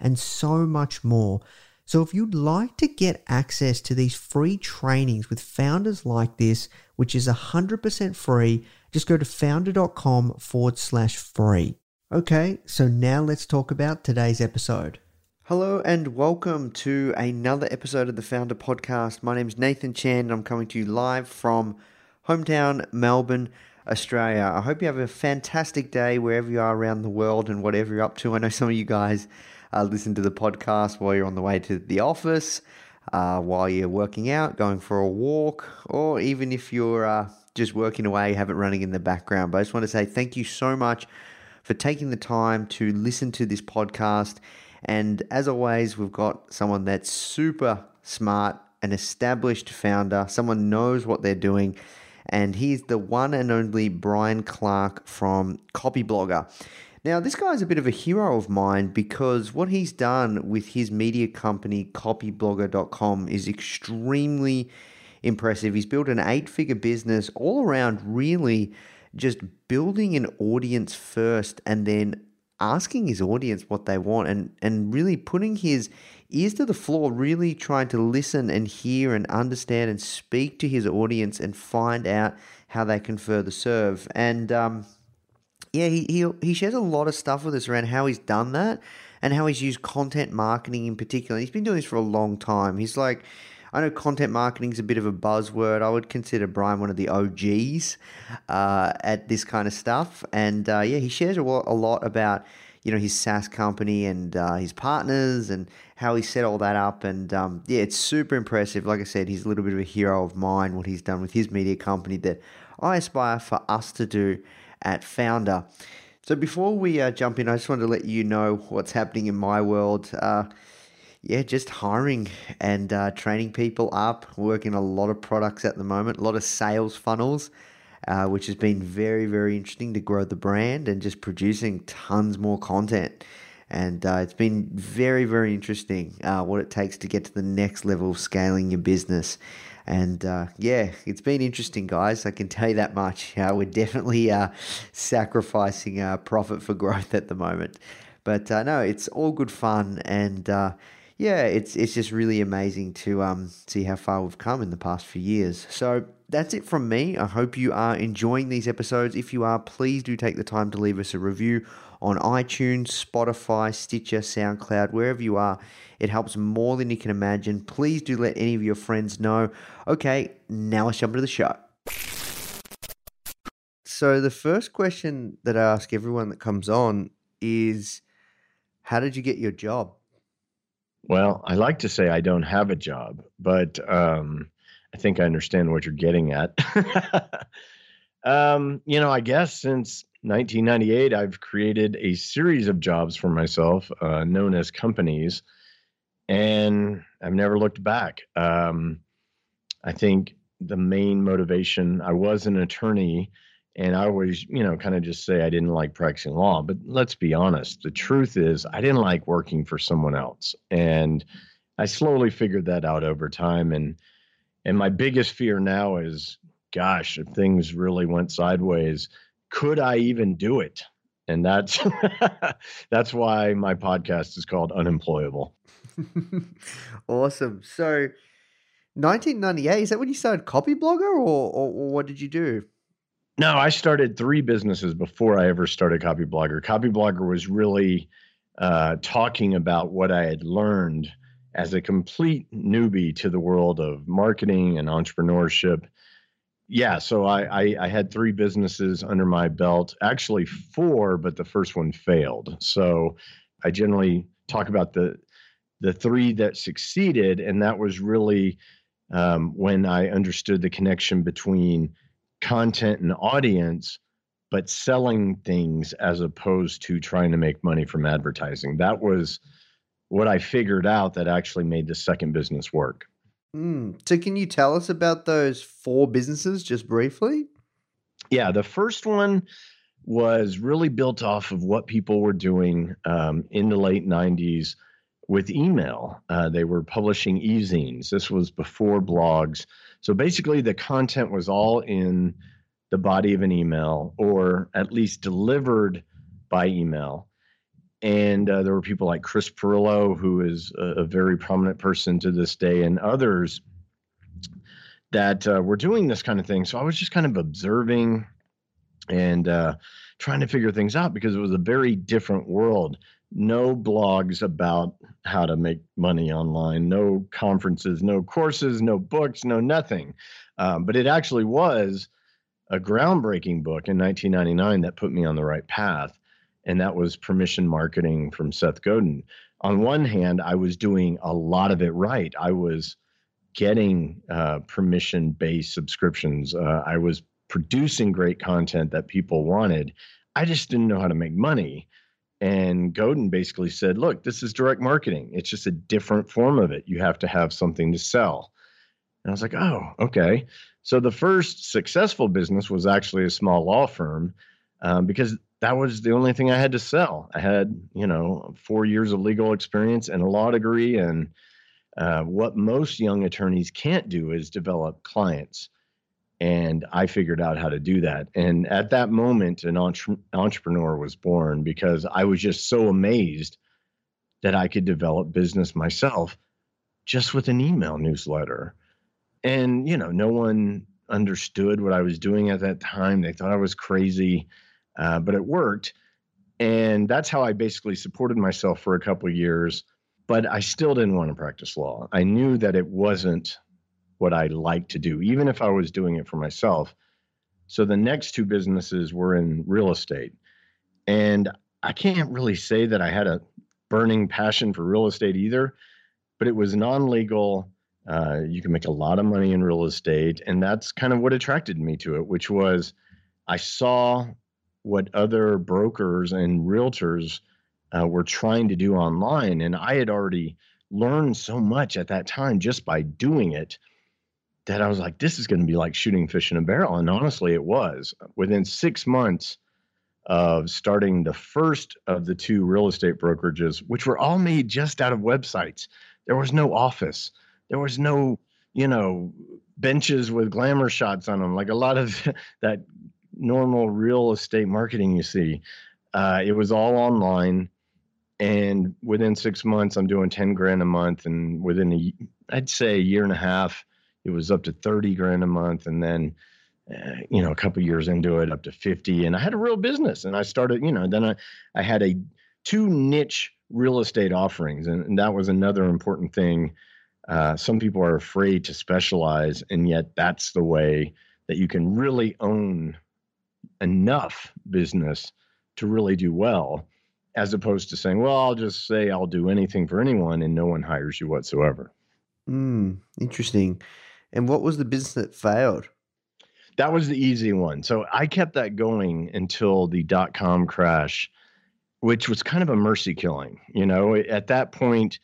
and so much more. So, if you'd like to get access to these free trainings with founders like this, which is 100% free, just go to founder.com forward slash free. Okay, so now let's talk about today's episode. Hello and welcome to another episode of the Founder Podcast. My name is Nathan Chan and I'm coming to you live from hometown Melbourne, Australia. I hope you have a fantastic day wherever you are around the world and whatever you're up to. I know some of you guys uh, listen to the podcast while you're on the way to the office, uh, while you're working out, going for a walk, or even if you're uh, just working away, have it running in the background. But I just want to say thank you so much for taking the time to listen to this podcast. And as always, we've got someone that's super smart, an established founder, someone knows what they're doing. And he's the one and only Brian Clark from Copyblogger. Now, this guy's a bit of a hero of mine because what he's done with his media company, copyblogger.com, is extremely impressive. He's built an eight figure business all around, really just building an audience first and then asking his audience what they want and, and really putting his ears to the floor, really trying to listen and hear and understand and speak to his audience and find out how they can further serve. And um, yeah, he, he, he shares a lot of stuff with us around how he's done that and how he's used content marketing in particular. He's been doing this for a long time. He's like, I know content marketing is a bit of a buzzword. I would consider Brian one of the OGs uh, at this kind of stuff. And uh, yeah, he shares a lot, a lot about you know his SaaS company and uh, his partners and how he set all that up. And um, yeah, it's super impressive. Like I said, he's a little bit of a hero of mine. What he's done with his media company that I aspire for us to do at Founder. So before we uh, jump in, I just wanted to let you know what's happening in my world. Uh, yeah, just hiring and uh, training people up, working a lot of products at the moment, a lot of sales funnels, uh, which has been very, very interesting to grow the brand and just producing tons more content. And uh, it's been very, very interesting uh, what it takes to get to the next level of scaling your business. And uh, yeah, it's been interesting, guys. I can tell you that much. Uh, we're definitely uh, sacrificing uh, profit for growth at the moment. But uh, no, it's all good fun. And uh, yeah, it's, it's just really amazing to um, see how far we've come in the past few years. So that's it from me. I hope you are enjoying these episodes. If you are, please do take the time to leave us a review on iTunes, Spotify, Stitcher, SoundCloud, wherever you are. It helps more than you can imagine. Please do let any of your friends know. Okay, now let's jump into the show. So, the first question that I ask everyone that comes on is How did you get your job? Well, I like to say I don't have a job, but um, I think I understand what you're getting at. um, you know, I guess since 1998, I've created a series of jobs for myself, uh, known as companies, and I've never looked back. Um, I think the main motivation, I was an attorney and I always, you know, kind of just say I didn't like practicing law. But let's be honest. The truth is, I didn't like working for someone else. And I slowly figured that out over time. And and my biggest fear now is, gosh, if things really went sideways, could I even do it? And that's that's why my podcast is called Unemployable. awesome. So 1998, is that when you started Copyblogger or, or, or what did you do? No, I started three businesses before I ever started Copyblogger. Copy Blogger was really uh, talking about what I had learned as a complete newbie to the world of marketing and entrepreneurship. Yeah, so I, I, I had three businesses under my belt, actually four, but the first one failed. So I generally talk about the the three that succeeded, and that was really um, when I understood the connection between content and audience, but selling things as opposed to trying to make money from advertising. That was what I figured out that actually made the second business work. Mm. So, can you tell us about those four businesses just briefly? Yeah, the first one was really built off of what people were doing um, in the late 90s with email. Uh, they were publishing e-zines. This was before blogs. So basically, the content was all in the body of an email, or at least delivered by email. And uh, there were people like Chris Pirillo, who is a, a, very prominent person to this day, and others that uh, were doing this kind of thing. So I was just kind of observing and uh, trying to figure things out because it was a very different world no blogs about how to make money online, no conferences, no courses, no books, no nothing. Um, but it actually was a groundbreaking book in 1999 that put me on the right path. And that was Permission Marketing from Seth Godin. On one hand, I was doing a lot of it right. I was getting uh, permission based subscriptions, uh, I was producing great content that people wanted. I just didn't know how to make money. And Godin basically said, look, this is direct marketing. It's just a different form of it. You have to have something to sell. And I was like, oh, okay. So the first successful business was actually a small law firm um, because that was the only thing I had to sell. I had, you know, four years of legal experience and a law degree. And uh, what most young attorneys can't do is develop clients and I figured out how to do that. And at that moment, an entre- entrepreneur was born because I was just so amazed that I could develop business myself just with an email newsletter. And, you know, no one understood what I was doing at that time. They thought I was crazy, uh, but it worked. And that's how I basically supported myself for a couple years. But I still didn't want to practice law. I knew that it wasn't what I liked to do, even if I was doing it for myself. So the next two businesses were in real estate. And I can't really say that I had a burning passion for real estate either, but it was non legal. Uh, you can make a lot of money in real estate. And that's kind of what attracted me to it, which was I saw what other brokers and realtors uh, were trying to do online. And I had already learned so much at that time just by doing it that I was like, this is going to be like shooting fish in a barrel. And honestly, it was. Within six months of starting the first of the two real estate brokerages, which were all made just out of websites, there was no office, there was no, you know, benches with glamour shots on them, like a lot of that normal real estate marketing you see. Uh, it was all online. And within six months, I'm doing 10 grand a month. And within a, I'd say a year and a half, it was up to 30 grand a month and then uh, you know a couple years into it up to 50 and i had a real business and i started you know then i i had a two niche real estate offerings and, and that was another important thing uh, some people are afraid to specialize and yet that's the way that you can really own enough business to really do well as opposed to saying, well, I'll just say I'll do anything for anyone and no one hires you whatsoever. Hmm, interesting. And what was the business that failed? That was the easy one. So I kept that going until the dot com crash, which was kind of a mercy killing. You know, at that point,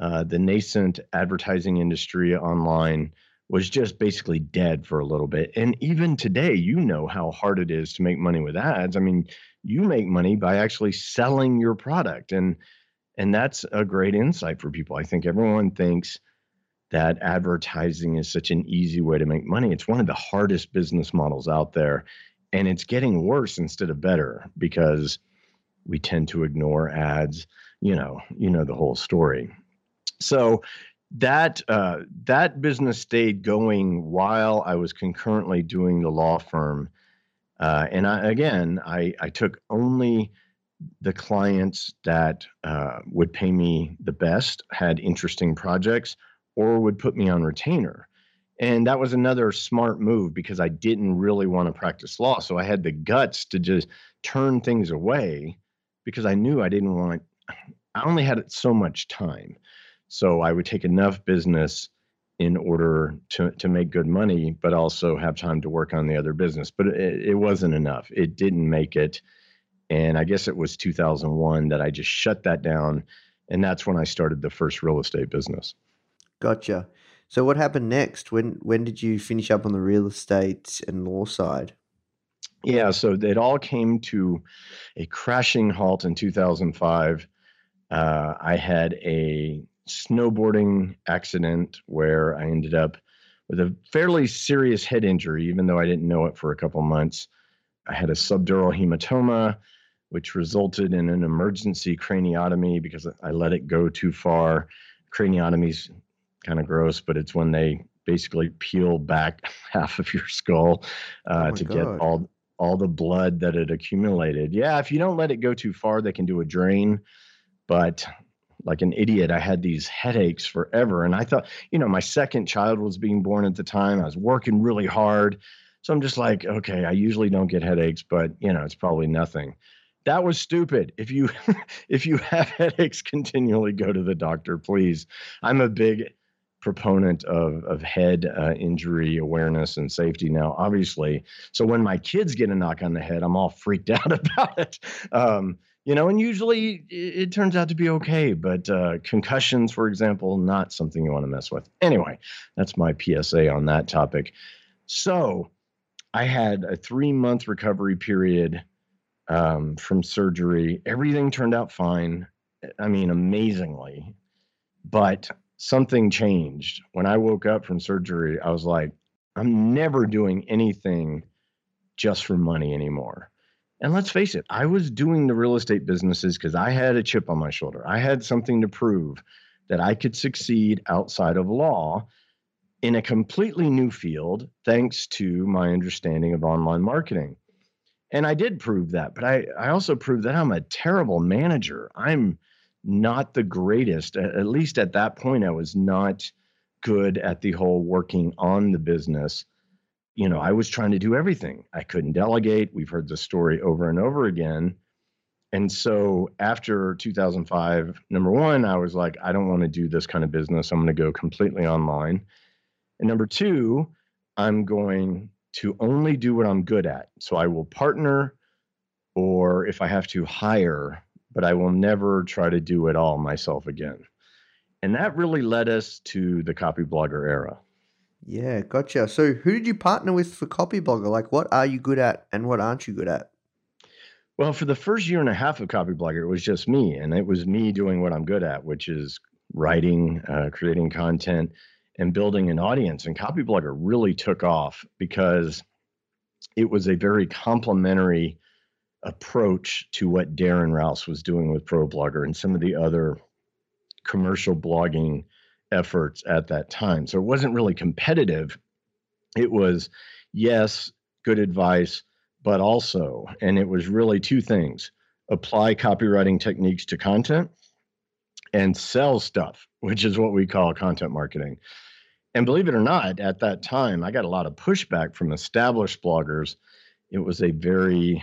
uh, the nascent advertising industry online was just basically dead for a little bit. And even today, you know how hard it is to make money with ads. I mean, you make money by actually selling your product and and that's a great insight for people. I think everyone thinks that advertising is such an easy way to make money. It's one of the hardest business models out there and it's getting worse instead of better because we tend to ignore ads, you know, you know the whole story. So that uh, that business stayed going while I was concurrently doing the law firm, uh, and I, again, I, I took only the clients that uh, would pay me the best, had interesting projects, or would put me on retainer. And that was another smart move because I didn't really want to practice law. So I had the guts to just turn things away because I knew I didn't want, I only had so much time. So I would take enough business in order to, to make good money, but also have time to work on the other business. But it, it wasn't enough. It didn't make it. And I guess it was 2001 that I just shut that down. And that's when I started the first real estate business. Gotcha. So what happened next? When when did you finish up on the real estate and law side? Yeah, so it all came to a crashing halt in 2005. Uh, I had a snowboarding accident where I ended up with a fairly serious head injury, even though I didn't know it for a couple months. I had a subdural hematoma, which resulted in an emergency craniotomy because I let it go too far. Craniotomy's kind of gross, but it's when they basically peel back half of your skull uh, oh to God. get all all the blood that had accumulated. Yeah, if you don't let it go too far, they can do a drain, but like an idiot. I had these headaches forever. And I thought, you know, my second child was being born at the time. I was working really hard. So I'm just like, okay, I usually don't get headaches, but you know, it's probably nothing. That was stupid. If you if you have headaches continually, go to the doctor, please. I'm a big proponent of of head uh, injury awareness and safety now obviously so when my kids get a knock on the head i'm all freaked out about it um, you know, and usually it, it turns out to be okay. But uh, concussions, for example, not something you want to mess with. Anyway, that's my PSA on that topic. So I had a three month recovery period um, from surgery. Everything turned out fine. I mean, amazingly. But something changed. When I woke up from surgery, I was like, I'm never doing anything just for money anymore. And let's face it, I was doing the real estate businesses because I had a chip on my shoulder. I had something to prove that I could succeed outside of law in a completely new field, thanks to my understanding of online marketing. And I did prove that, but I, I also proved that I'm a terrible manager. I'm not the greatest. At least at that point, I was not good at the whole working on the business you know, I was trying to do everything. I couldn't delegate. We've heard the story over and over again. And so after 2005, number one, I was like, I don't want to do this kind of business. I'm going to go completely online. And number two, I'm going to only do what I'm good at. So I will partner or if I have to hire, but I will never try to do it all myself again. And that really led us to the Copyblogger era. Yeah, gotcha. So, who did you partner with for Copyblogger? Like, what are you good at and what aren't you good at? Well, for the first year and a half of Copyblogger, it was just me, and it was me doing what I'm good at, which is writing, uh, creating content, and building an audience. And Copyblogger really took off because it was a very complementary approach to what Darren Rowse was doing with ProBlogger and some of the other commercial blogging efforts at that time. So it wasn't really competitive. It was, yes, good advice, but also, and it was really two things apply copywriting techniques to content and sell stuff, which is what we call content marketing. And believe it or not, at that time, I got a lot of pushback from established bloggers. It was a very,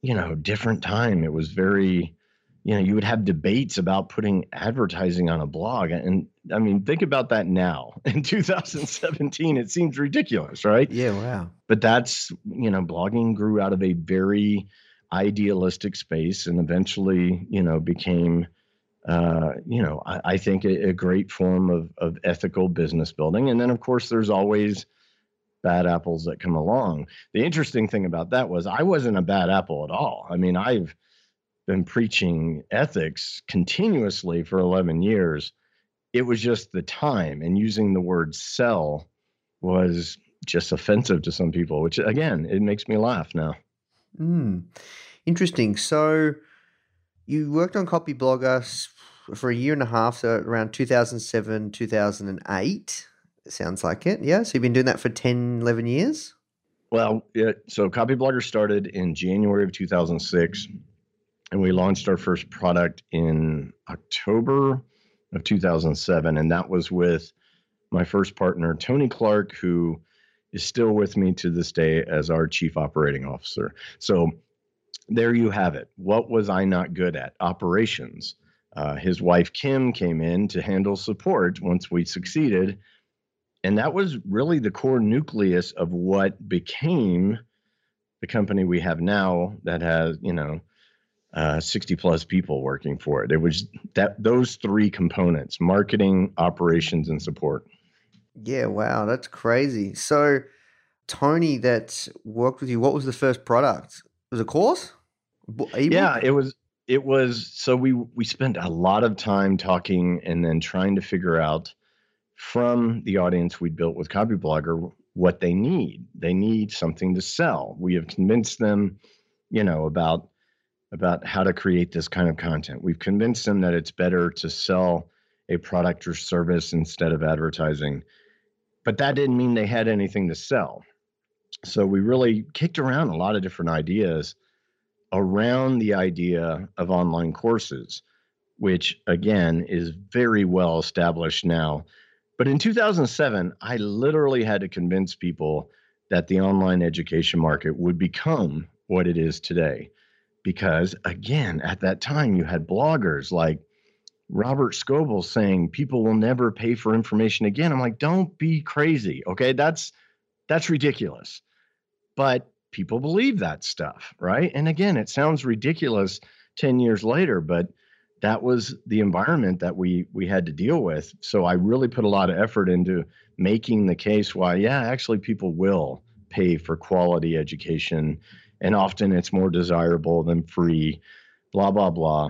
you know, different time. It was very, you know, you would have debates about putting advertising on a blog. And I mean, think about that now in 2017. It seems ridiculous, right? Yeah, wow. But that's, you know, blogging grew out of a very idealistic space and eventually, you know, became, uh, you know, I, I think a, a great form of, of ethical business building. And then, of course, there's always, bad apples that come along. The interesting thing about that was I wasn't a bad apple at all. I mean, I've been preaching ethics continuously for 11 years. It was just the time and using the word sell was just offensive to some people, which again, it makes me laugh now. Mm. Interesting. So you worked on Copyblogger for a year and a half, so around 2007, 2008. Sounds like it. Yeah. So you've been doing that for 10, 11 years? Well, yeah, so Copyblogger started in January of 2006 and we launched our first product in October of 2007 and that was with my first partner Tony Clark who is still with me to this day as our chief operating officer. So there you have it. What was I not good at? Operations. Uh, his wife Kim came in to handle support once we succeeded. And that was really the core nucleus of what became the company we have now that has, you know, uh, 60 plus people working for it. It was that those three components marketing, operations, and support. Yeah, wow, that's crazy. So, Tony, that worked with you, what was the first product? It was a course? Yeah, it was. It was. So we we spent a lot of time talking and then trying to figure out from the audience we built with Copyblogger what they need. They need something to sell. We have convinced them, you know, about about how to create this kind of content. We've convinced them that it's better to sell a product or service instead of advertising. But that didn't mean they had anything to sell. So we really kicked around a lot of different ideas around the idea of online courses, which again is very well established now. But in 2007, I literally had to convince people that the online education market would become what it is today because again at that time you had bloggers like robert scoble saying people will never pay for information again. I'm like don't be crazy okay? That's that's ridiculous. But people believe that stuff right? And again it sounds ridiculous 10 years later but that was the environment that we we had to deal with. So i really put a lot of effort into making the case why yeah actually people will pay for quality education and often it's more desirable than free, blah, blah, blah.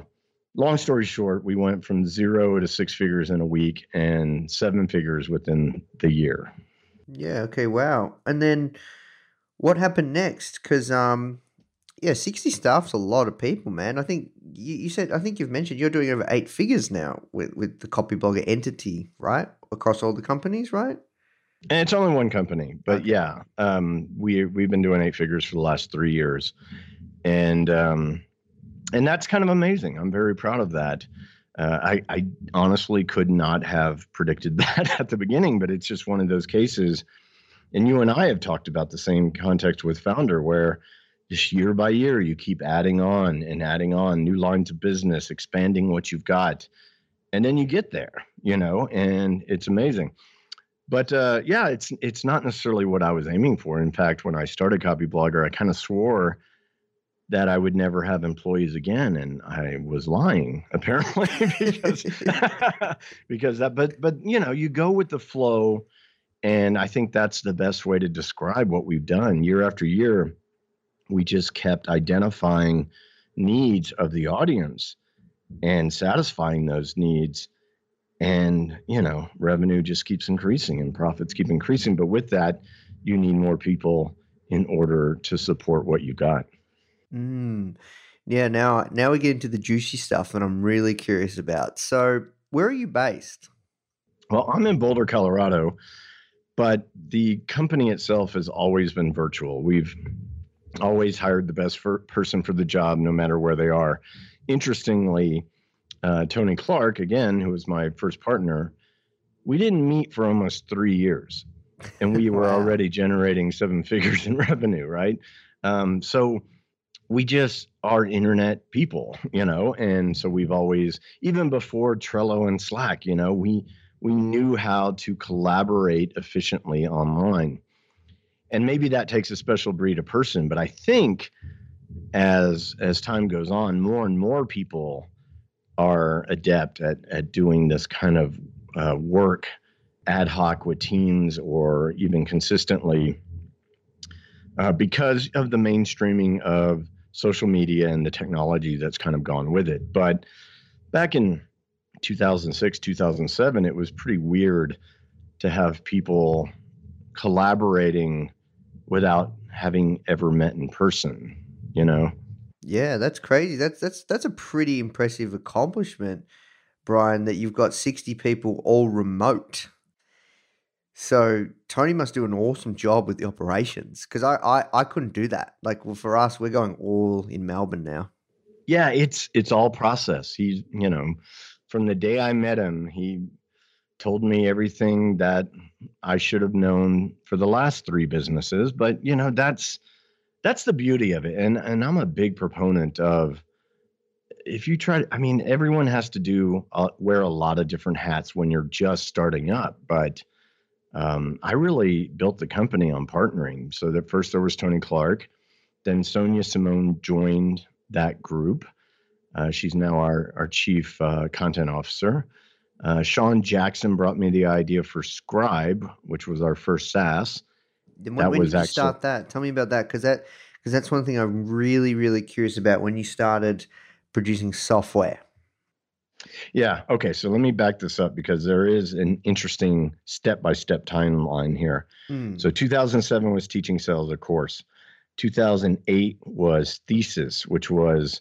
Long story short, we went from zero to six figures in a week and seven figures within the year. Yeah, okay, wow. And then what happened next? Because, um, yeah, 60 staff's a lot of people, man. I think you, you said, I think you've mentioned you're doing over eight figures now with, with the Copyblogger entity, right? Across all the companies, right? And it's only one company, but yeah, um, we we've been doing eight figures for the last three years, and um, and that's kind of amazing. I'm very proud of that. Uh, I, I honestly could not have predicted that at the beginning, but it's just one of those cases. And you and I have talked about the same context with Founder, where just year by year you keep adding on and adding on new lines of business, expanding what you've got, and then you get there, you know, and it's amazing but uh, yeah, it's it's not necessarily what I was aiming for. In fact, when I started Copyblogger, I kind of swore that I would never have employees again, and I was lying apparently because because that. But but you know, you go with the flow, and I think that's the best way to describe what we've done year after year. We just kept identifying needs of the audience and satisfying those needs and you know revenue just keeps increasing and profits keep increasing. But with that you need more people in order to support what you got. Mm. yeah now now we get into the juicy stuff that i'm really curious about. So where are you based? Well i'm in boulder colorado but the company itself has always been virtual. We've always hired the best for, person for the job no matter where they are. Interestingly uh, Tony Clark, again, who was my first partner, we didn't meet for almost three years, and we were wow. already generating seven figures in revenue, right? Um, so we just are internet people, you know, and so we've always, even before Trello and Slack, you know, we we knew how to collaborate efficiently online. And maybe that takes a special breed of person, but I think as as time goes on, more and more people are adept at at doing this kind of uh, work ad hoc with teams or even consistently uh, because of the mainstreaming of social media and the technology that's kind of gone with it. But back in 2006, 2007, it was pretty weird to have people collaborating without having ever met in person, you know? Yeah, that's crazy. That's that's that's a pretty impressive accomplishment, Brian, that you've got 60 people all remote. So Tony must do an awesome job with the operations because I, I I couldn't do that. Like well, for us, we're going all in Melbourne now. Yeah, it's it's all process. He's you know, from the day I met him, he told me everything that I should have known for the last three businesses. But you know, that's that's the beauty of it. And and I'm a big proponent of if you try I mean, everyone has to do uh, wear a lot of different hats when you're just starting up, but um, I really built the company on partnering. So that first there was Tony Clark, then Sonia Simone joined that group. Uh, she's now our our chief uh, content officer. Uh, Sean Jackson brought me the idea for Scribe, which was our first SaaS. When, that when was did you actually, start that? Tell me about that because that because that's one thing I'm really really curious about when you started producing software. Yeah. Okay. So let me back this up because there is an interesting step by step timeline here. Mm. So 2007 was teaching sales, of course. 2008 was thesis, which was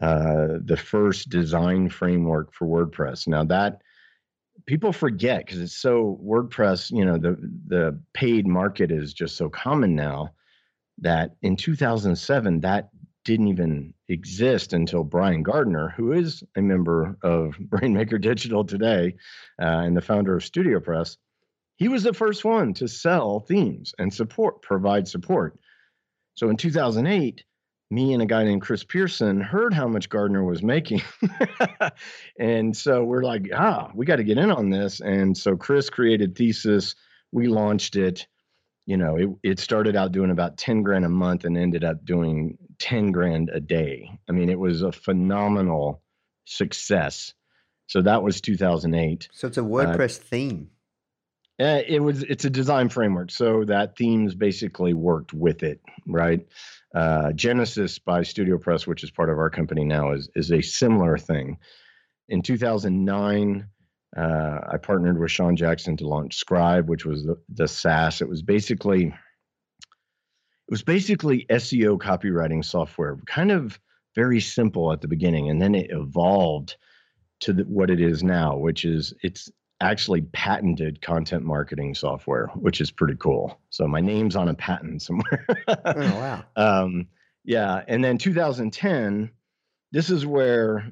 uh, the first design framework for WordPress. Now that people forget because it's so WordPress, you know, the the paid market is just so common now that in 2007 that didn't even exist until Brian Gardner, who is a member of Rainmaker Digital today uh, and the founder of StudioPress, he was the first one to sell themes and support, provide support. So in 2008, me and a guy named Chris Pearson heard how much Gardner was making. and so we're like, ah, we got to get in on this. And so Chris created Thesis. We launched it you know, it, it started out doing about 10 grand a month and ended up doing 10 grand a day. I mean, it was a phenomenal success. So that was 2008. So it's a WordPress uh, theme. Uh, it was it's a design framework so that themes basically worked with it right uh, genesis by StudioPress which is part of our company now is is a similar thing in 2009 uh, I partnered with Sean Jackson to launch Scribe, which was the, the SaaS. It was basically it was basically SEO copywriting software, kind of very simple at the beginning, and then it evolved to the, what it is now, which is it's actually patented content marketing software, which is pretty cool. So my name's on a patent somewhere. oh wow! Um, yeah, and then 2010 this is where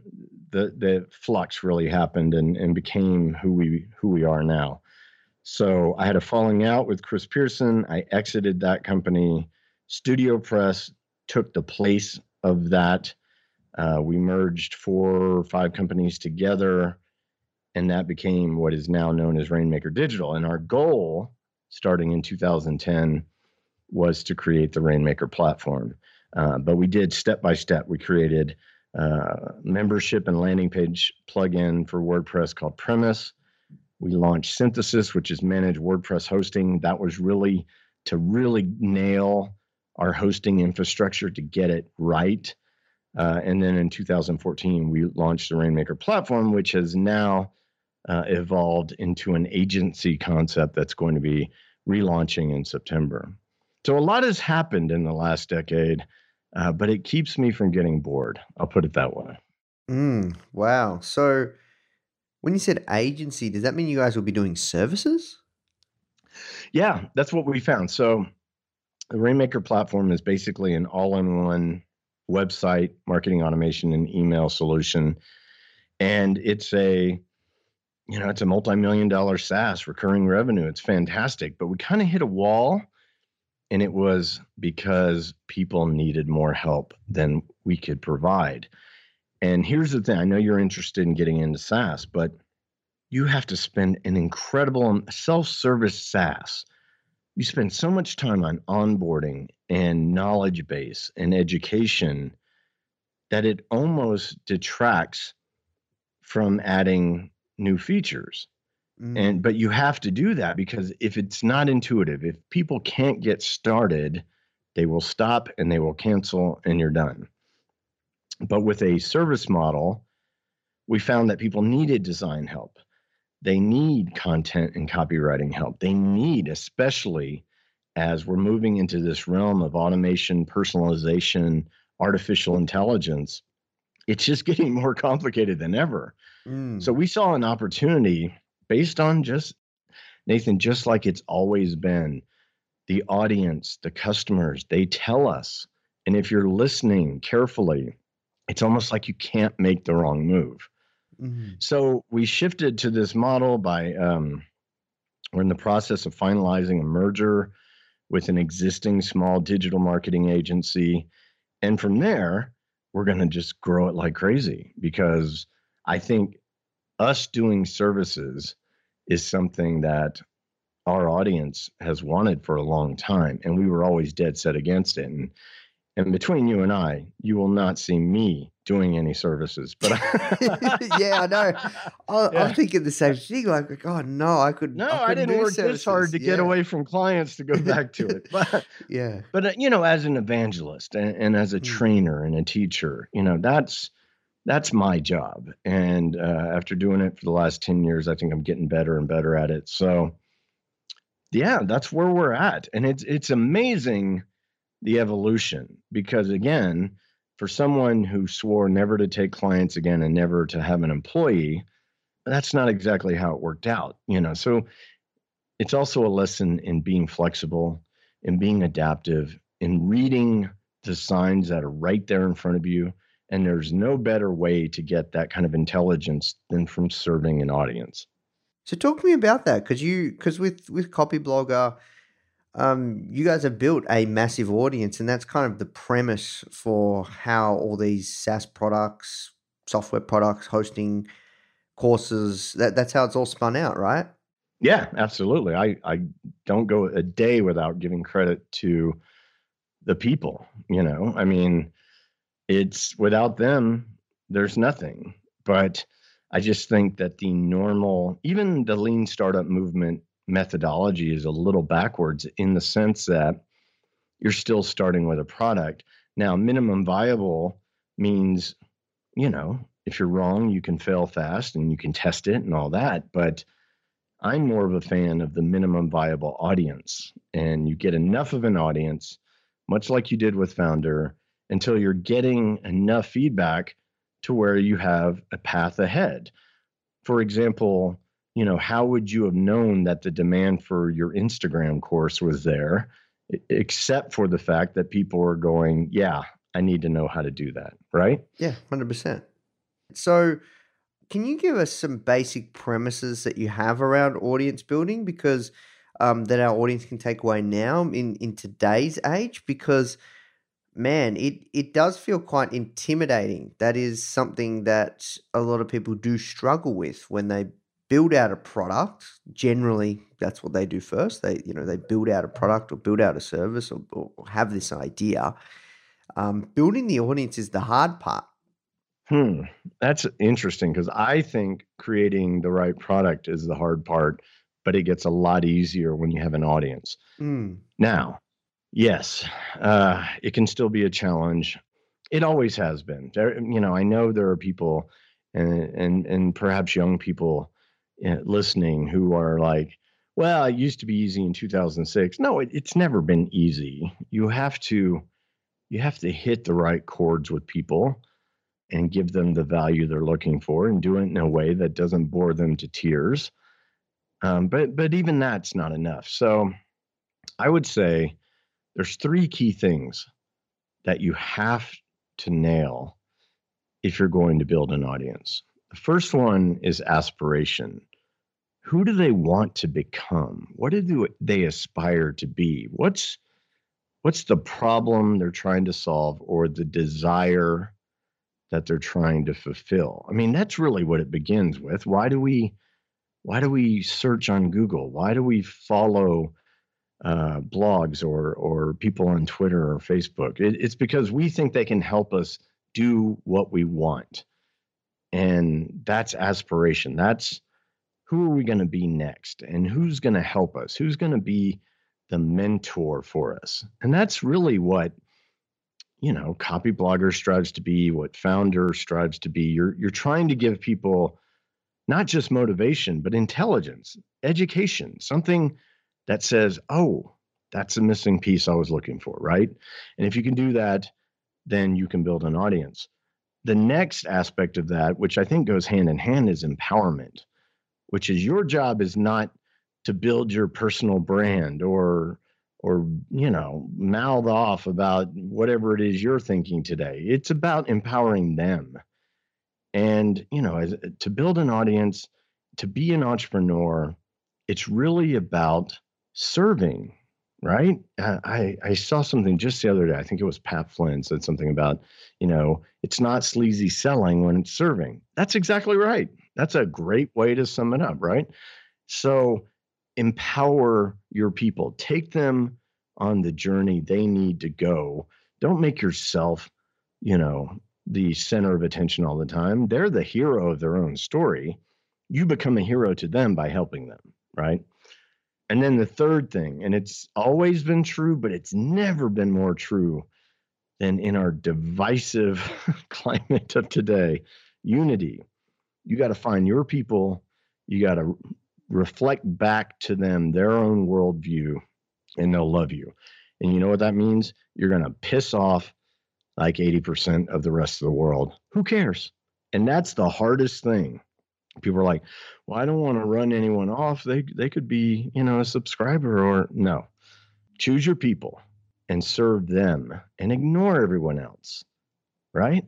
the the flux really happened and and became who we who we are now. So I had a falling out with Chris Pearson. I exited that company. StudioPress took the place of that. Uh, we merged four or five companies together, and that became what is now known as Rainmaker Digital. And our goal, starting in 2010, was to create the Rainmaker platform. Uh, but we did step by step. We created uh, membership and landing page plugin for WordPress called Premise. We launched Synthesis, which is managed WordPress hosting. That was really to really nail our hosting infrastructure to get it right. Uh, and then in 2014, we launched the Rainmaker platform, which has now uh, evolved into an agency concept that's going to be relaunching in September. So a lot has happened in the last decade uh, but it keeps me from getting bored. I'll put it that way. Mm, wow. So when you said agency, does that mean you guys will be doing services? Yeah, that's what we found. So the Rainmaker platform is basically an all in one website, marketing automation, and email solution. And it's a you know, it's a multi-million dollar SaaS recurring revenue. It's fantastic, but we kind of hit a wall And it was because people needed more help than we could provide. And here's the thing I know you're interested in getting into SaaS, but you have to spend an incredible self service SaaS. You spend so much time on onboarding and knowledge base and education that it almost detracts from adding new features. Mm. And but you have to do that because if it's not intuitive, if people can't get started, they will stop and they will cancel and you're done. But with a service model, we found that people needed design help. They need content and copywriting help. They need, especially as we're moving into this realm of automation, personalization, artificial intelligence, it's just getting more complicated than ever. Mm. So we saw an opportunity based on just Nathan, just like it's always been. The audience, the customers, they tell us. And if you're listening carefully, it's almost like you can't make the wrong move. Mhm. So we shifted to this model by um, we're in the process of finalizing a merger with an existing small digital marketing agency. And from there, we're going to just grow it like crazy because I think us doing services is something that our audience has wanted for a long time. And we were always dead set against it. And and between you and I, you will not see me doing any services. But yeah, I know. I, Yeah. I'm thinking the same thing. Like, oh no, I could. No, I, I, didn't work this hard services. to get away from clients to go back to it. But Yeah. but uh, you know, as an evangelist and, and as a Mm. trainer and a teacher, you know, that's that's my job. And uh, after doing it for the last ten years, I think I'm getting better and better at it. So yeah, that's where we're at, and it's it's amazing the evolution because again, for someone who swore never to take clients again and never to have an employee, that's not exactly how it worked out. You know, so it's also a lesson in being flexible in being adaptive, in reading the signs that are right there in front of you. And there's no better way to get that kind of intelligence than from serving an audience. So talk to me about that because you because with with Copyblogger, um, you guys have built a massive audience, and that's kind of the premise for how all these SaaS products, software products, hosting courses. That that's how it's all spun out, right? Yeah, absolutely. I, I don't go a day without giving credit to the people. You know, I mean, it's without them, there's nothing. But I just think that the normal, even the lean startup movement methodology is a little backwards in the sense that you're still starting with a product. Now, minimum viable means, you know, if you're wrong, you can fail fast and you can test it and all that. But I'm more of a fan of the minimum viable audience. And you get enough of an audience, much like you did with Founder, until you're getting enough feedback to where you have a path ahead. For example, you know, how would you have known that the demand for your Instagram course was there, except for the fact that people are going, yeah, I need to know how to do that, right? Yeah, hundred percent. So, can you give us some basic premises that you have around audience building, because um, that our audience can take away now in in today's age? Because man, it it does feel quite intimidating. That is something that a lot of people do struggle with when they build out a product. Generally, that's what they do first. They you know they build out a product or build out a service or, or have this idea. Um, building the audience is the hard part. Hmm, that's interesting because I think creating the right product is the hard part, but it gets a lot easier when you have an audience. Mm. Now, yes, uh, it can still be a challenge. It always has been. There, you know, I know there are people, and and and perhaps young people uh, listening who are like, "Well, it used to be easy in 2006." No, it, it's never been easy. You have to, you have to hit the right chords with people, and give them the value they're looking for, and do it in a way that doesn't bore them to tears. Um, but but even that's not enough. So, I would say there's three key things that you have to nail if you're going to build an audience. The first one is aspiration. Who do they want to become? What do they aspire to be? What's what's the problem they're trying to solve or the desire that they're trying to fulfill. I mean, that's really what it begins with. Why do we why do we search on Google? Why do we follow uh, blogs or or people on Twitter or Facebook? It, it's because we think they can help us do what we want, and that's aspiration. That's who are we going to be next, and who's going to help us? Who's going to be the mentor for us? And that's really what you know Copyblogger strives to be, what founder strives to be. You're you're trying to give people not just motivation, but intelligence, education, something that says, oh, that's a missing piece I was looking for, right? And if you can do that, then you can build an audience. The next aspect of that, which I think goes hand in hand, is empowerment, which is your job is not to build your personal brand or or you know mouth off about whatever it is you're thinking today it's about empowering them and you know as, to build an audience to be an entrepreneur it's really about serving right? Uh, I i saw something just the other day i think it was pat flynn said something about you know it's not sleazy selling when it's serving. That's exactly right. That's a great way to sum it up right? So empower your people. Take them on the journey they need to go. Don't make yourself you know the center of attention all the time. They're the hero of their own story. You become a hero to them by helping them right and then the third thing and it's always been true but it's never been more true than in our divisive climate of today unity you got to find your people you got to reflect back to them their own worldview and they'll love you. And you know what that means? You're going to piss off like 80% of the rest of the world. Who cares? And that's the hardest thing. People are like, "Well, I don't want to run anyone off. They they could be, you know, a subscriber or no. Choose your people and serve them and ignore everyone else." Right?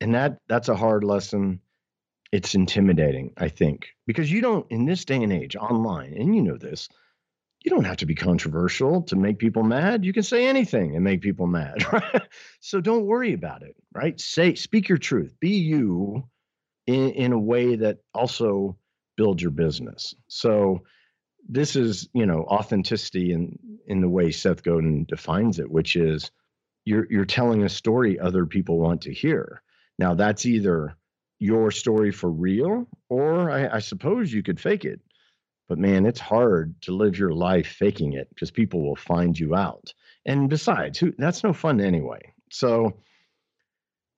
And that that's a hard lesson it's intimidating, I think, because you don't, in this day and age, online, and you know this, you don't have to be controversial to make people mad. You can say anything and make people mad. Right? so don't worry about it, right? Say, speak your truth, be you in, in a way that also builds your business. So this is, you know, authenticity in, in the way Seth Godin defines it, which is you're, you're telling a story other people want to hear. Now that's either your story for real, or I, I suppose you could fake it. But man, it's hard to live your life faking it because people will find you out. And besides, who, that's no fun anyway. So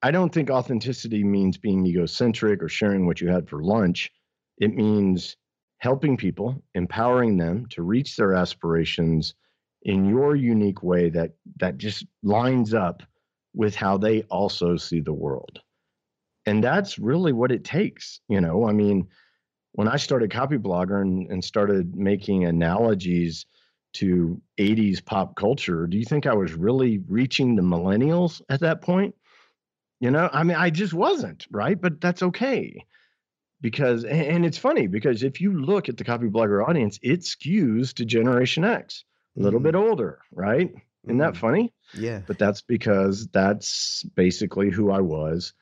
I don't think authenticity means being egocentric or sharing what you had for lunch. It means helping people, empowering them to reach their aspirations in your unique way that that just lines up with how they also see the world. And that's really what it takes you know? I mean when i started copyblogger and, and started making analogies to 80s pop culture do you think i was really reaching the millennials at that point you know i mean i just wasn't right but that's okay because and it's funny because if you look at the Copyblogger audience it skews to generation x a little mm. bit older right isn't that funny yeah but that's because that's basically who i was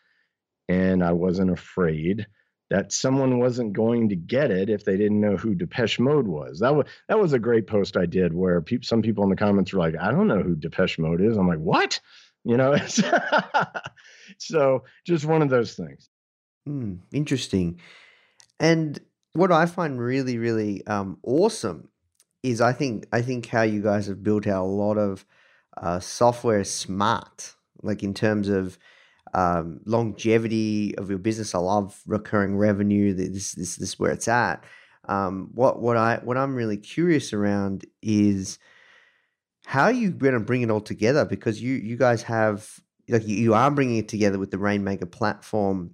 and I wasn't afraid that someone wasn't going to get it if they didn't know who Depeche Mode was. That was that was a great post I did where pe- some people in the comments were like, "I don't know who Depeche Mode is." I'm like, "What?" You know. so just one of those things. Mm, interesting. And what I find really, really um, awesome is I think I think how you guys have built out a lot of uh, software smart, like in terms of um, longevity of your business. I love recurring revenue. This this this is where it's at. Um, what what I what I'm really curious around is how are you going to bring it all together because you you guys have like you, are bringing it together with the Rainmaker platform,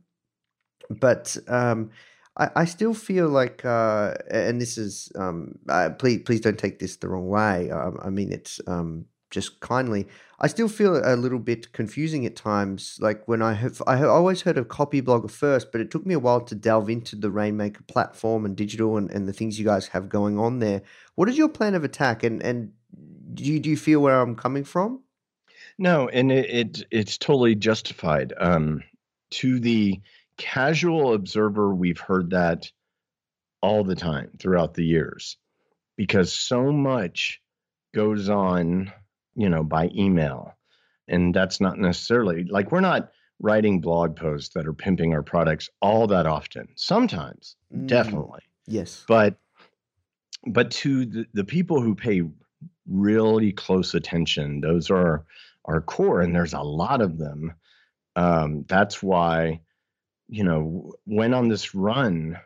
but um, I, I still feel like uh, and this is um, please please don't take this the wrong way. I, I mean it's um, just kindly. I still feel a little bit confusing at times. Like when I have, I have always heard of Copyblogger first, but it took me a while to delve into the Rainmaker platform and digital and, and the things you guys have going on there. What is your plan of attack? And and do you, do you feel where I'm coming from? No, and it, it it's totally justified. Um, to the casual observer, we've heard that all the time throughout the years because so much goes on, you know, by email. And that's not necessarily like we're not writing blog posts that are pimping our products all that often. Sometimes, Mm, definitely. Yes. But but to the, the people who pay really close attention, those are our core, and there's a lot of them. Um, that's why, you know, went on this run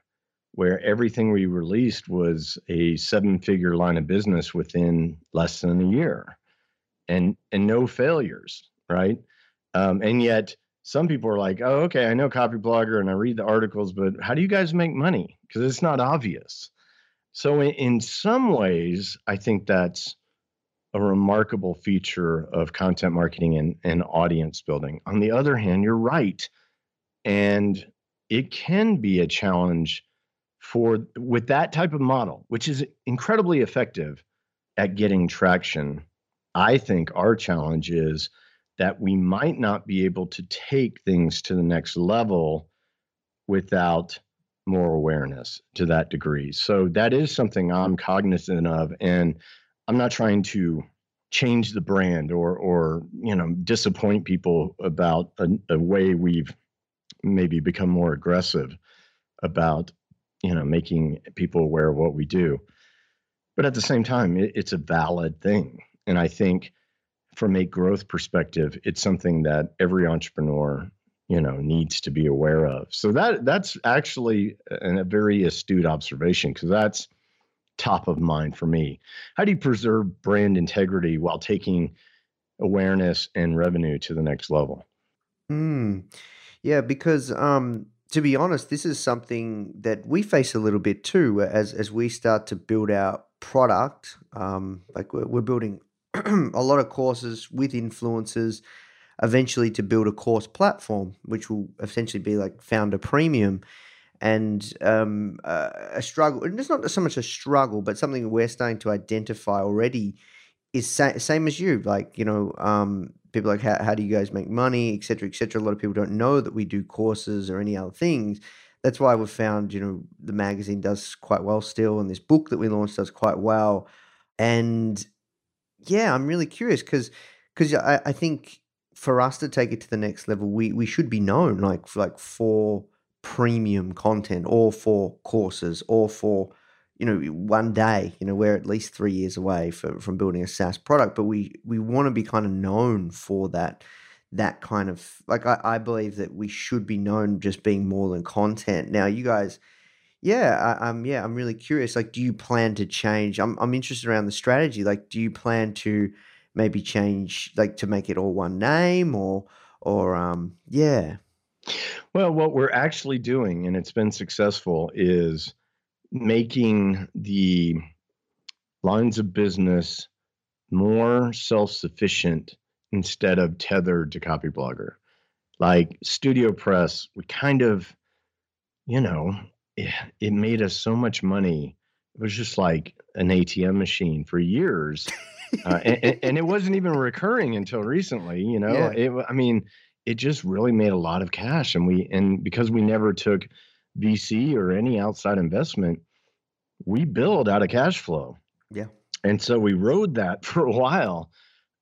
where everything we released was a seven figure line of business within less than a year and and no failures right? Um, and yet some people are like oh okay i know Copyblogger and i read the articles but how do you guys make money? Because it's not obvious. So in, in some ways i think that's a remarkable feature of content marketing and, and audience building. On the other hand you're right and it can be a challenge for with that type of model which is incredibly effective at getting traction i think our challenge is that we might not be able to take things to the next level without more awareness to that degree. So that is something i'm cognizant of and i'm not trying to change the brand or or you know disappoint people about a, a way we've maybe become more aggressive about you know making people aware of what we do. But at the same time it, it's a valid thing. And i think from a growth perspective it's something that every entrepreneur you know needs to be aware of. So that that's actually an, a very astute observation because that's top of mind for me how do you preserve brand integrity while taking awareness and revenue to the next level Mm. Yeah, because um, to be honest, this is something that we face a little bit too as as we start to build our product. Um, like we're, we're building a lot of courses with influencers, eventually to build a course platform, which will essentially be like Founder Premium. And um, uh, a struggle, and it's not so much a struggle, but something we're starting to identify already is sa- same as you. Like, you know, um, people like, how, how do you guys make money, etc., cetera, et cetera. A lot of people don't know that we do courses or any other things. That's why we've found, you know, the magazine does quite well still, and this book that we launched does quite well. And yeah, I'm really curious because because I, I think for us to take it to the next level, we we should be known like like for premium content or for courses or for you know one day you know we're at least three years away for, from building a SaaS product but we we want to be kind of known for that that kind of like I, I believe that we should be known just being more than content. Now you guys yeah I, I'm yeah I'm really curious like do you plan to change? I'm, I'm interested around the strategy like do you plan to maybe change like to make it all one name or or um yeah Well, what we're actually doing, and it's been successful, is making the lines of business more self sufficient instead of tethered to Copyblogger. Like StudioPress, we kind of, you know, it, it made us so much money. It was just like an ATM machine for years. uh, and, and it wasn't even recurring until recently, you know. Yeah. It, I mean, it just really made a lot of cash, and we and because we never took VC or any outside investment, we build out of cash flow. Yeah. And so we rode that for a while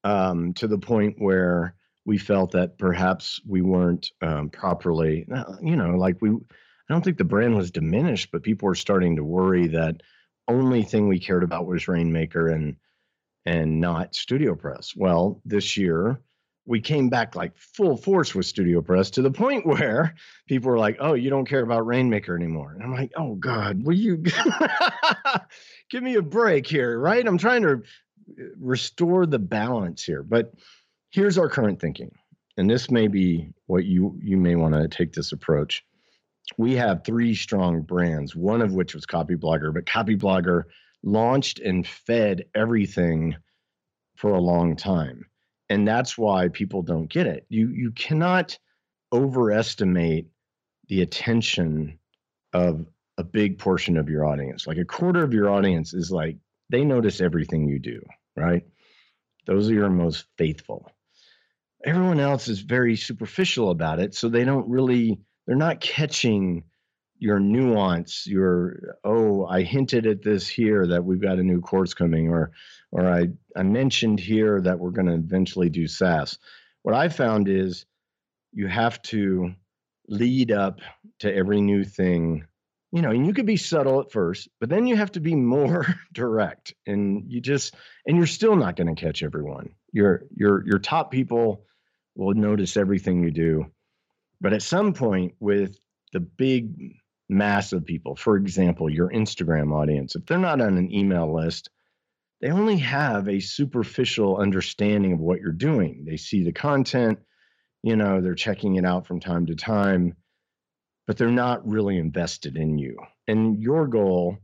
um, to the point where we felt that perhaps we weren't um, properly, uh, you know, like we, I don't think the brand was diminished, but people were starting to worry that only thing we cared about was Rainmaker and and not StudioPress. Well, this year we came back like full force with StudioPress to the point where people were like, "Oh, you don't care about Rainmaker anymore." And I'm like, "Oh God, will you give me a break here?" Right? I'm trying to uh, restore the balance here. But here's our current thinking, and this may be what you you may want to take this approach. We have three strong brands, one of which was Copyblogger, but Copyblogger launched and fed everything for a long time and that's why people don't get it. You you cannot overestimate the attention of a big portion of your audience. Like a quarter of your audience is like they notice everything you do right? Those are your most faithful. Everyone else is very superficial about it, so they don't really they're not catching your nuance your oh i hinted at this here that we've got a new course coming or or i i mentioned here that we're going to eventually do saas. What i found is you have to lead up to every new thing you know and you could be subtle at first but then you have to be more direct and you just and you're still not going to catch everyone. Your your your top people will notice everything you do but at some point with the big mass of people, for example, your Instagram audience, if they're not on an email list, they only have a superficial understanding of what you're doing. They see the content, you know, they're checking it out from time to time, but they're not really invested in you. And your goal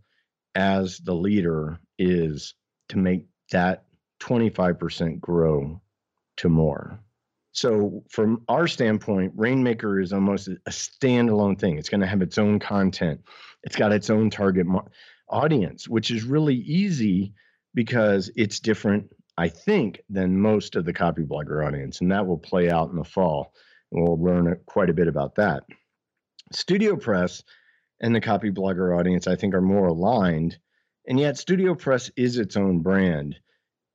as the leader is to make that 25% grow to more. So, from our standpoint, Rainmaker is almost a standalone thing. It's going to have its own content, it's got its own target audience, which is really easy because it's different, I think, than most of the Copyblogger audience. And that will play out in the fall. And we'll learn quite a bit about that. StudioPress and the Copyblogger audience, I think, are more aligned. And yet, StudioPress is its own brand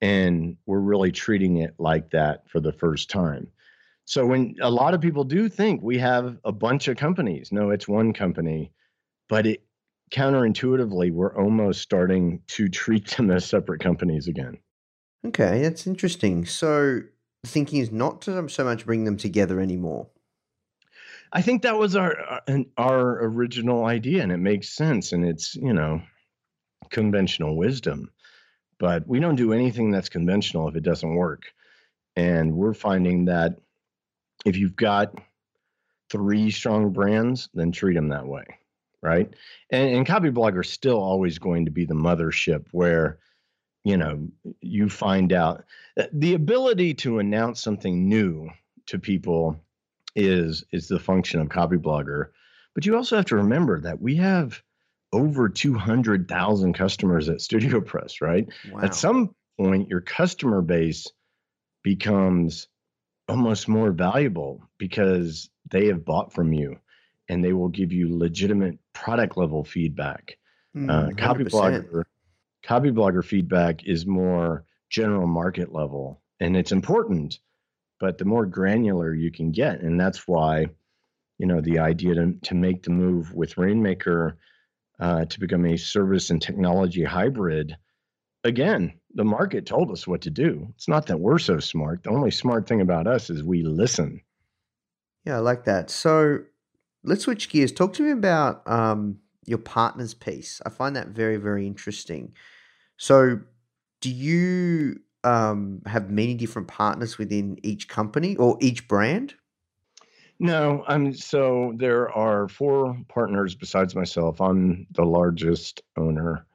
and we're really treating it like that for the first time. So when a lot of people do think we have a bunch of companies, no, it's one company, but it counterintuitively we're almost starting to treat them as separate companies again. Okay, that's interesting. So the thinking is not to so much bring them together anymore. I think that was our uh, our original idea, and it makes sense, and it's you know conventional wisdom but we don't do anything that's conventional if it doesn't work. And we're finding that if you've got three strong brands, then treat them that way, right? And, and Copyblogger is still always going to be the mothership where you know you find out uh, the ability to announce something new to people is is the function of Copyblogger. But you also have to remember that we have over 200,000 customers at StudioPress, right? Wow. At some point, your customer base becomes almost more valuable because they have bought from you and they will give you legitimate product level feedback. Mm, uh, Copyblogger, Copyblogger feedback is more general market level and it's important, but the more granular you can get. And that's why, you know, the idea to, to make the move with Rainmaker uh, to become a service and technology hybrid, again, the market told us what to do. It's not that we're so smart. The only smart thing about us is we listen. Yeah, I like that. So let's switch gears. Talk to me about um, your partners piece. I find that very, very interesting. So, do you um, have many different partners within each company or each brand? No, I'm so there are four partners besides myself. I'm the largest owner.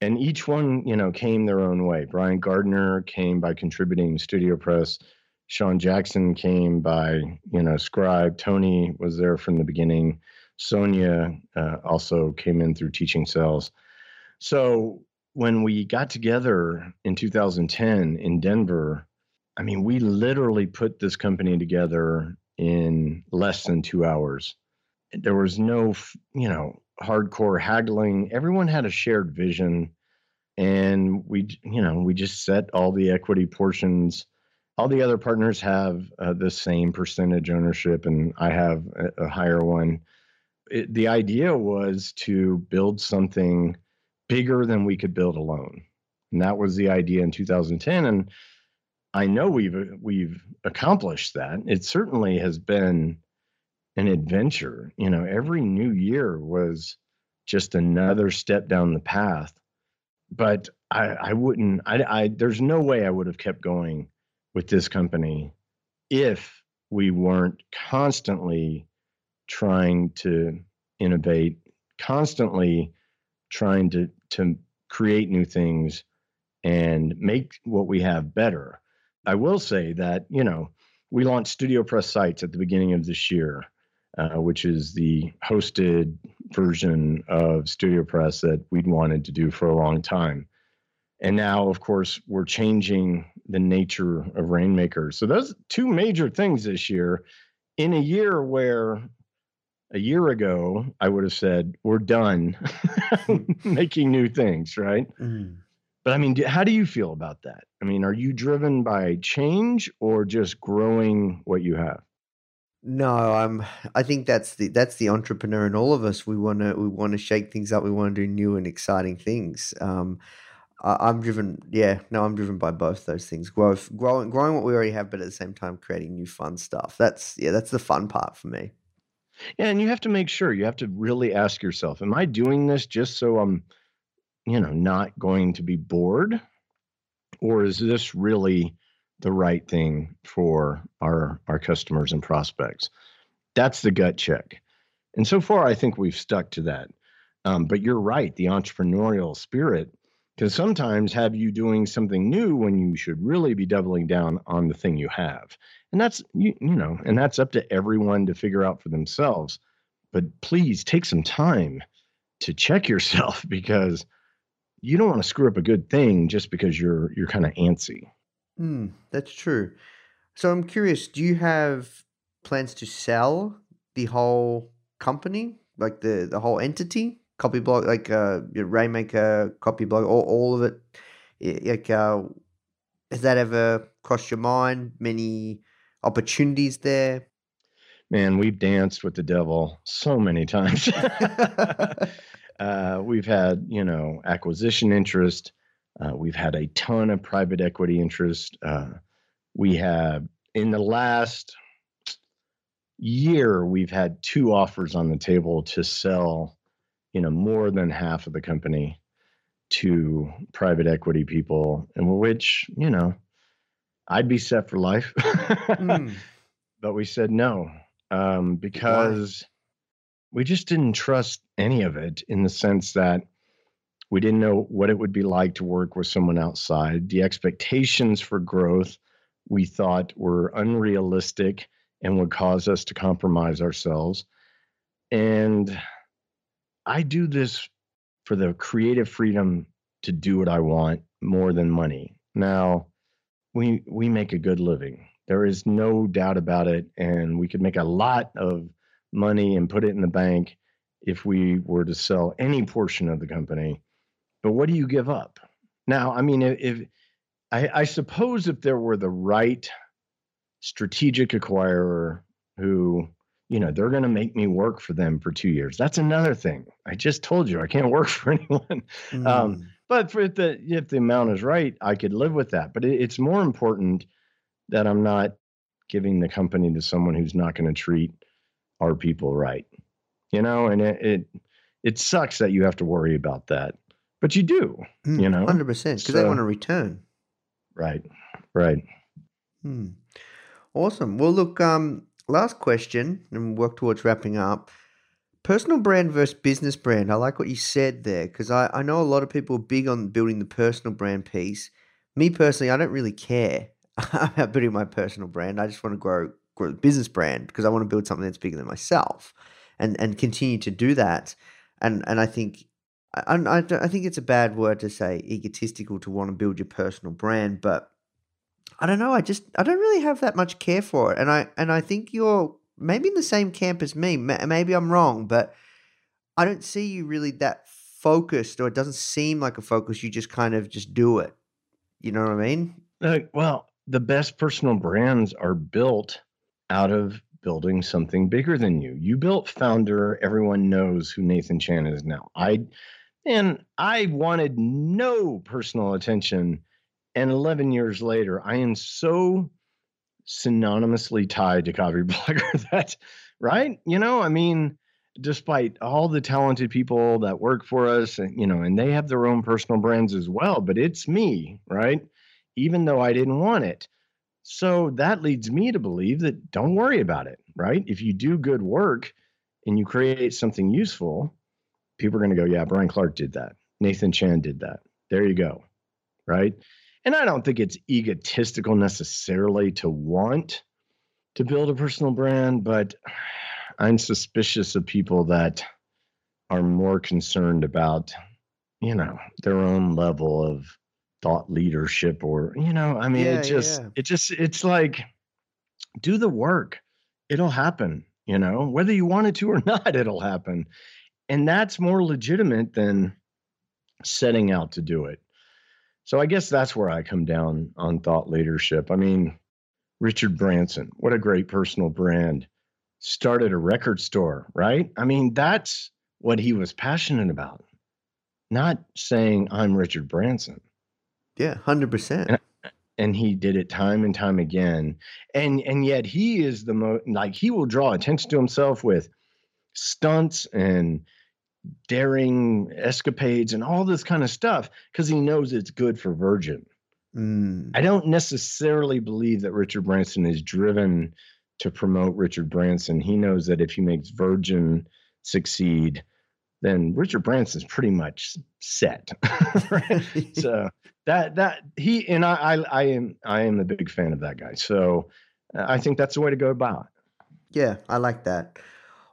And each one, you know, came their own way. Brian Gardner came by contributing StudioPress. Sean Jackson came by, you know, Scribe. Tony was there from the beginning. Sonia uh, also came in through teaching sales. So when we got together in 2010 in Denver, I mean, we literally put this company together in less than two hours. There was no, you know, hardcore haggling. Everyone had a shared vision. And we, you know, we just set all the equity portions. All the other partners have uh, the same percentage ownership, and I have a, a higher one. It, the idea was to build something bigger than we could build alone. And that was the idea in 2010. And I know we've we've accomplished that. It certainly has been an adventure. You know, every new year was just another step down the path. But I, I wouldn't. I, I there's no way I would have kept going with this company if we weren't constantly trying to innovate, constantly trying to to create new things and make what we have better. I will say that, you know, we launched StudioPress Sites at the beginning of this year, uh, which is the hosted version of StudioPress that we'd wanted to do for a long time. And now, of course, we're changing the nature of Rainmaker. So those two major things this year in a year where a year ago I would have said, we're done making new things, right? Mm. But I mean, how do you feel about that? I mean, are you driven by change or just growing what you have? No, I'm. I think that's the that's the entrepreneur in all of us. We want to we want to shake things up. We want to do new and exciting things. Um, I, I'm driven. Yeah, no, I'm driven by both those things. Growth, growing, growing what we already have, but at the same time creating new fun stuff. That's yeah, that's the fun part for me. Yeah, and you have to make sure you have to really ask yourself, am I doing this just so I'm, you know, not going to be bored? Or is this really the right thing for our our customers and prospects? That's the gut check. And so far I think we've stuck to that. Um, but you're right, the entrepreneurial spirit can sometimes have you doing something new when you should really be doubling down on the thing you have and that's you, you know and that's up to everyone to figure out for themselves but please take some time to check yourself because you don't want to screw up a good thing just because you're you're kind of antsy Hmm, that's true. So I'm curious. Do you have plans to sell the whole company, like the the whole entity, copy blog, like uh, Rainmaker, copy blog, all all of it? I- Like, uh, has that ever crossed your mind? Many opportunities there. man we've danced with the devil so many times uh, we've had you know acquisition interest uh, we've had a ton of private equity interest uh, we have in the last year we've had two offers on the table to sell you know more than half of the company to private equity people and which you know i'd be set for life Hmm. but we said no um, because we just didn't trust any of it in the sense that we didn't know what it would be like to work with someone outside. The expectations for growth we thought were unrealistic and would cause us to compromise ourselves. And I do this for the creative freedom to do what I want more than money. Now, we we make a good living. There is no doubt about it and we could make a lot of money and put it in the bank if we were to sell any portion of the company. But what do you give up? Now, I mean, if, I, I suppose if there were the right strategic acquirer who, you know, they're going to make me work for them for two years. That's another thing. I just told you I can't work for anyone. Um, Hmm. but for the if the amount is right, I could live with that. But it, it's more important that I'm not giving the company to someone who's not going to treat our people right. You know, and it, it it sucks that you have to worry about that, but you do. Hmm, you know, 100% because they want to return. Right, right. Hmm. Awesome. Well, look, um, last question, and work towards wrapping up. Personal brand versus business brand. I like what you said there because I, I know a lot of people are big on building the personal brand piece. Me personally, I don't really care about building my personal brand. I just want to grow grow the business brand because I want to build something that's bigger than myself, and and continue to do that. And and I think I, I think it's a bad word to say egotistical to want to build your personal brand, but I don't know. I just I don't really have that much care for it, and I and I think you're maybe in the same camp as me. Maybe I'm wrong, but I don't see you really that focused, or it doesn't seem like a focus. You just kind of just do it. You know what I mean? Uh, well, the best personal brands are built out of building something bigger than you. You built Founder. Everyone knows who Nathan Chan is now. I and I wanted no personal attention. And 11 years later, I am so synonymously tied to Copy Blogger that, right? You know, I mean, despite all the talented people that work for us, you know, and they have their own personal brands as well, but it's me, right? Even though I didn't want it. So that leads me to believe that don't worry about it, right? If you do good work and you create something useful, people are going to go, yeah, Brian Clark did that. Nathan Chan did that. There you go, right? And I don't think it's egotistical necessarily to want to build a personal brand, but I'm suspicious of people that are more concerned about, you know, their own level of thought leadership or you know i mean Yeah, it just yeah. it just it's like do the work. It'll happen you know? Whether you want it to or not it'll happen. And that's more legitimate than setting out to do it so i guess that's where i come down on thought leadership. I mean richard branson what a great personal brand. Started a record store right? I mean that's what he was passionate about not saying i'm richard branson. Yeah, hundred percent. and he did it time and time again. And and yet he is the most like he will draw attention to himself with stunts and daring escapades and all this kind of stuff because he knows it's good for virgin Mm. i don't necessarily believe that richard branson is driven to promote richard branson he knows that if he makes virgin succeed then richard branson's pretty much set so that that he and I, I I am I am a big fan of that guy. So I think that's the way to go about. it. Yeah, I like that.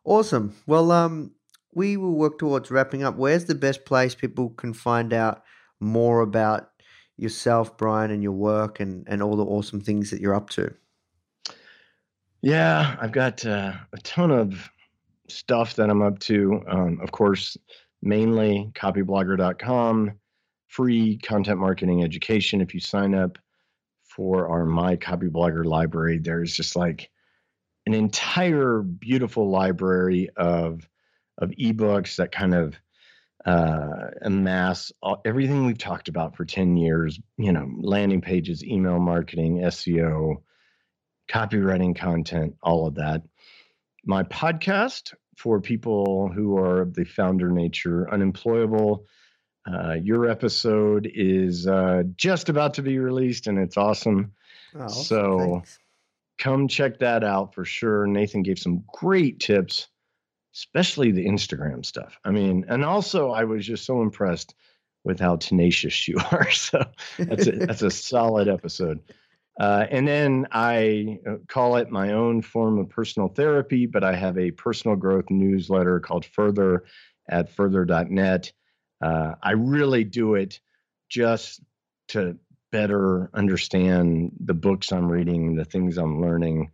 Awesome. Well, um, we will work towards wrapping up. Where's the best place people can find out more about yourself, Brian, and your work, and and all the awesome things that you're up to? Yeah, I've got uh, a ton of stuff that I'm up to. Um, of course, mainly copyblogger.com, free content marketing education. If you sign up for our My Copyblogger library, there's just like an entire beautiful library of of ebooks that kind of uh, amass all, everything we've talked about for 10 years, you know, landing pages, email marketing, SEO, copywriting content, all of that. My podcast for people who are of the founder nature, unemployable. Uh, your episode is uh, just about to be released and it's awesome. Oh. So- Thanks. Come check that out for sure. Nathan gave some great tips, especially the Instagram stuff. I mean, and also I was just so impressed with how tenacious you are. So that's a, that's a solid episode. Uh, and then I uh, call it my own form of personal therapy, but I have a personal growth newsletter called Further at further.net. Uh, I really do it just to better understand the books I'm reading, the things I'm learning.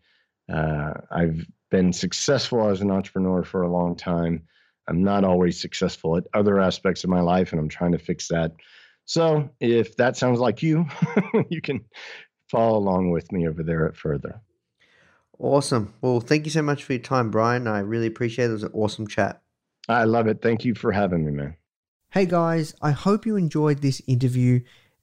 Uh, I've been successful as an entrepreneur for a long time. I'm not always successful at other aspects of my life, and I'm trying to fix that. So if that sounds like you, you can follow along with me over there at Further. Awesome. Well, thank you so much for your time, Brian. I really appreciate it. It was an awesome chat. I love it. Thank you for having me, man. Hey guys, I hope you enjoyed this interview.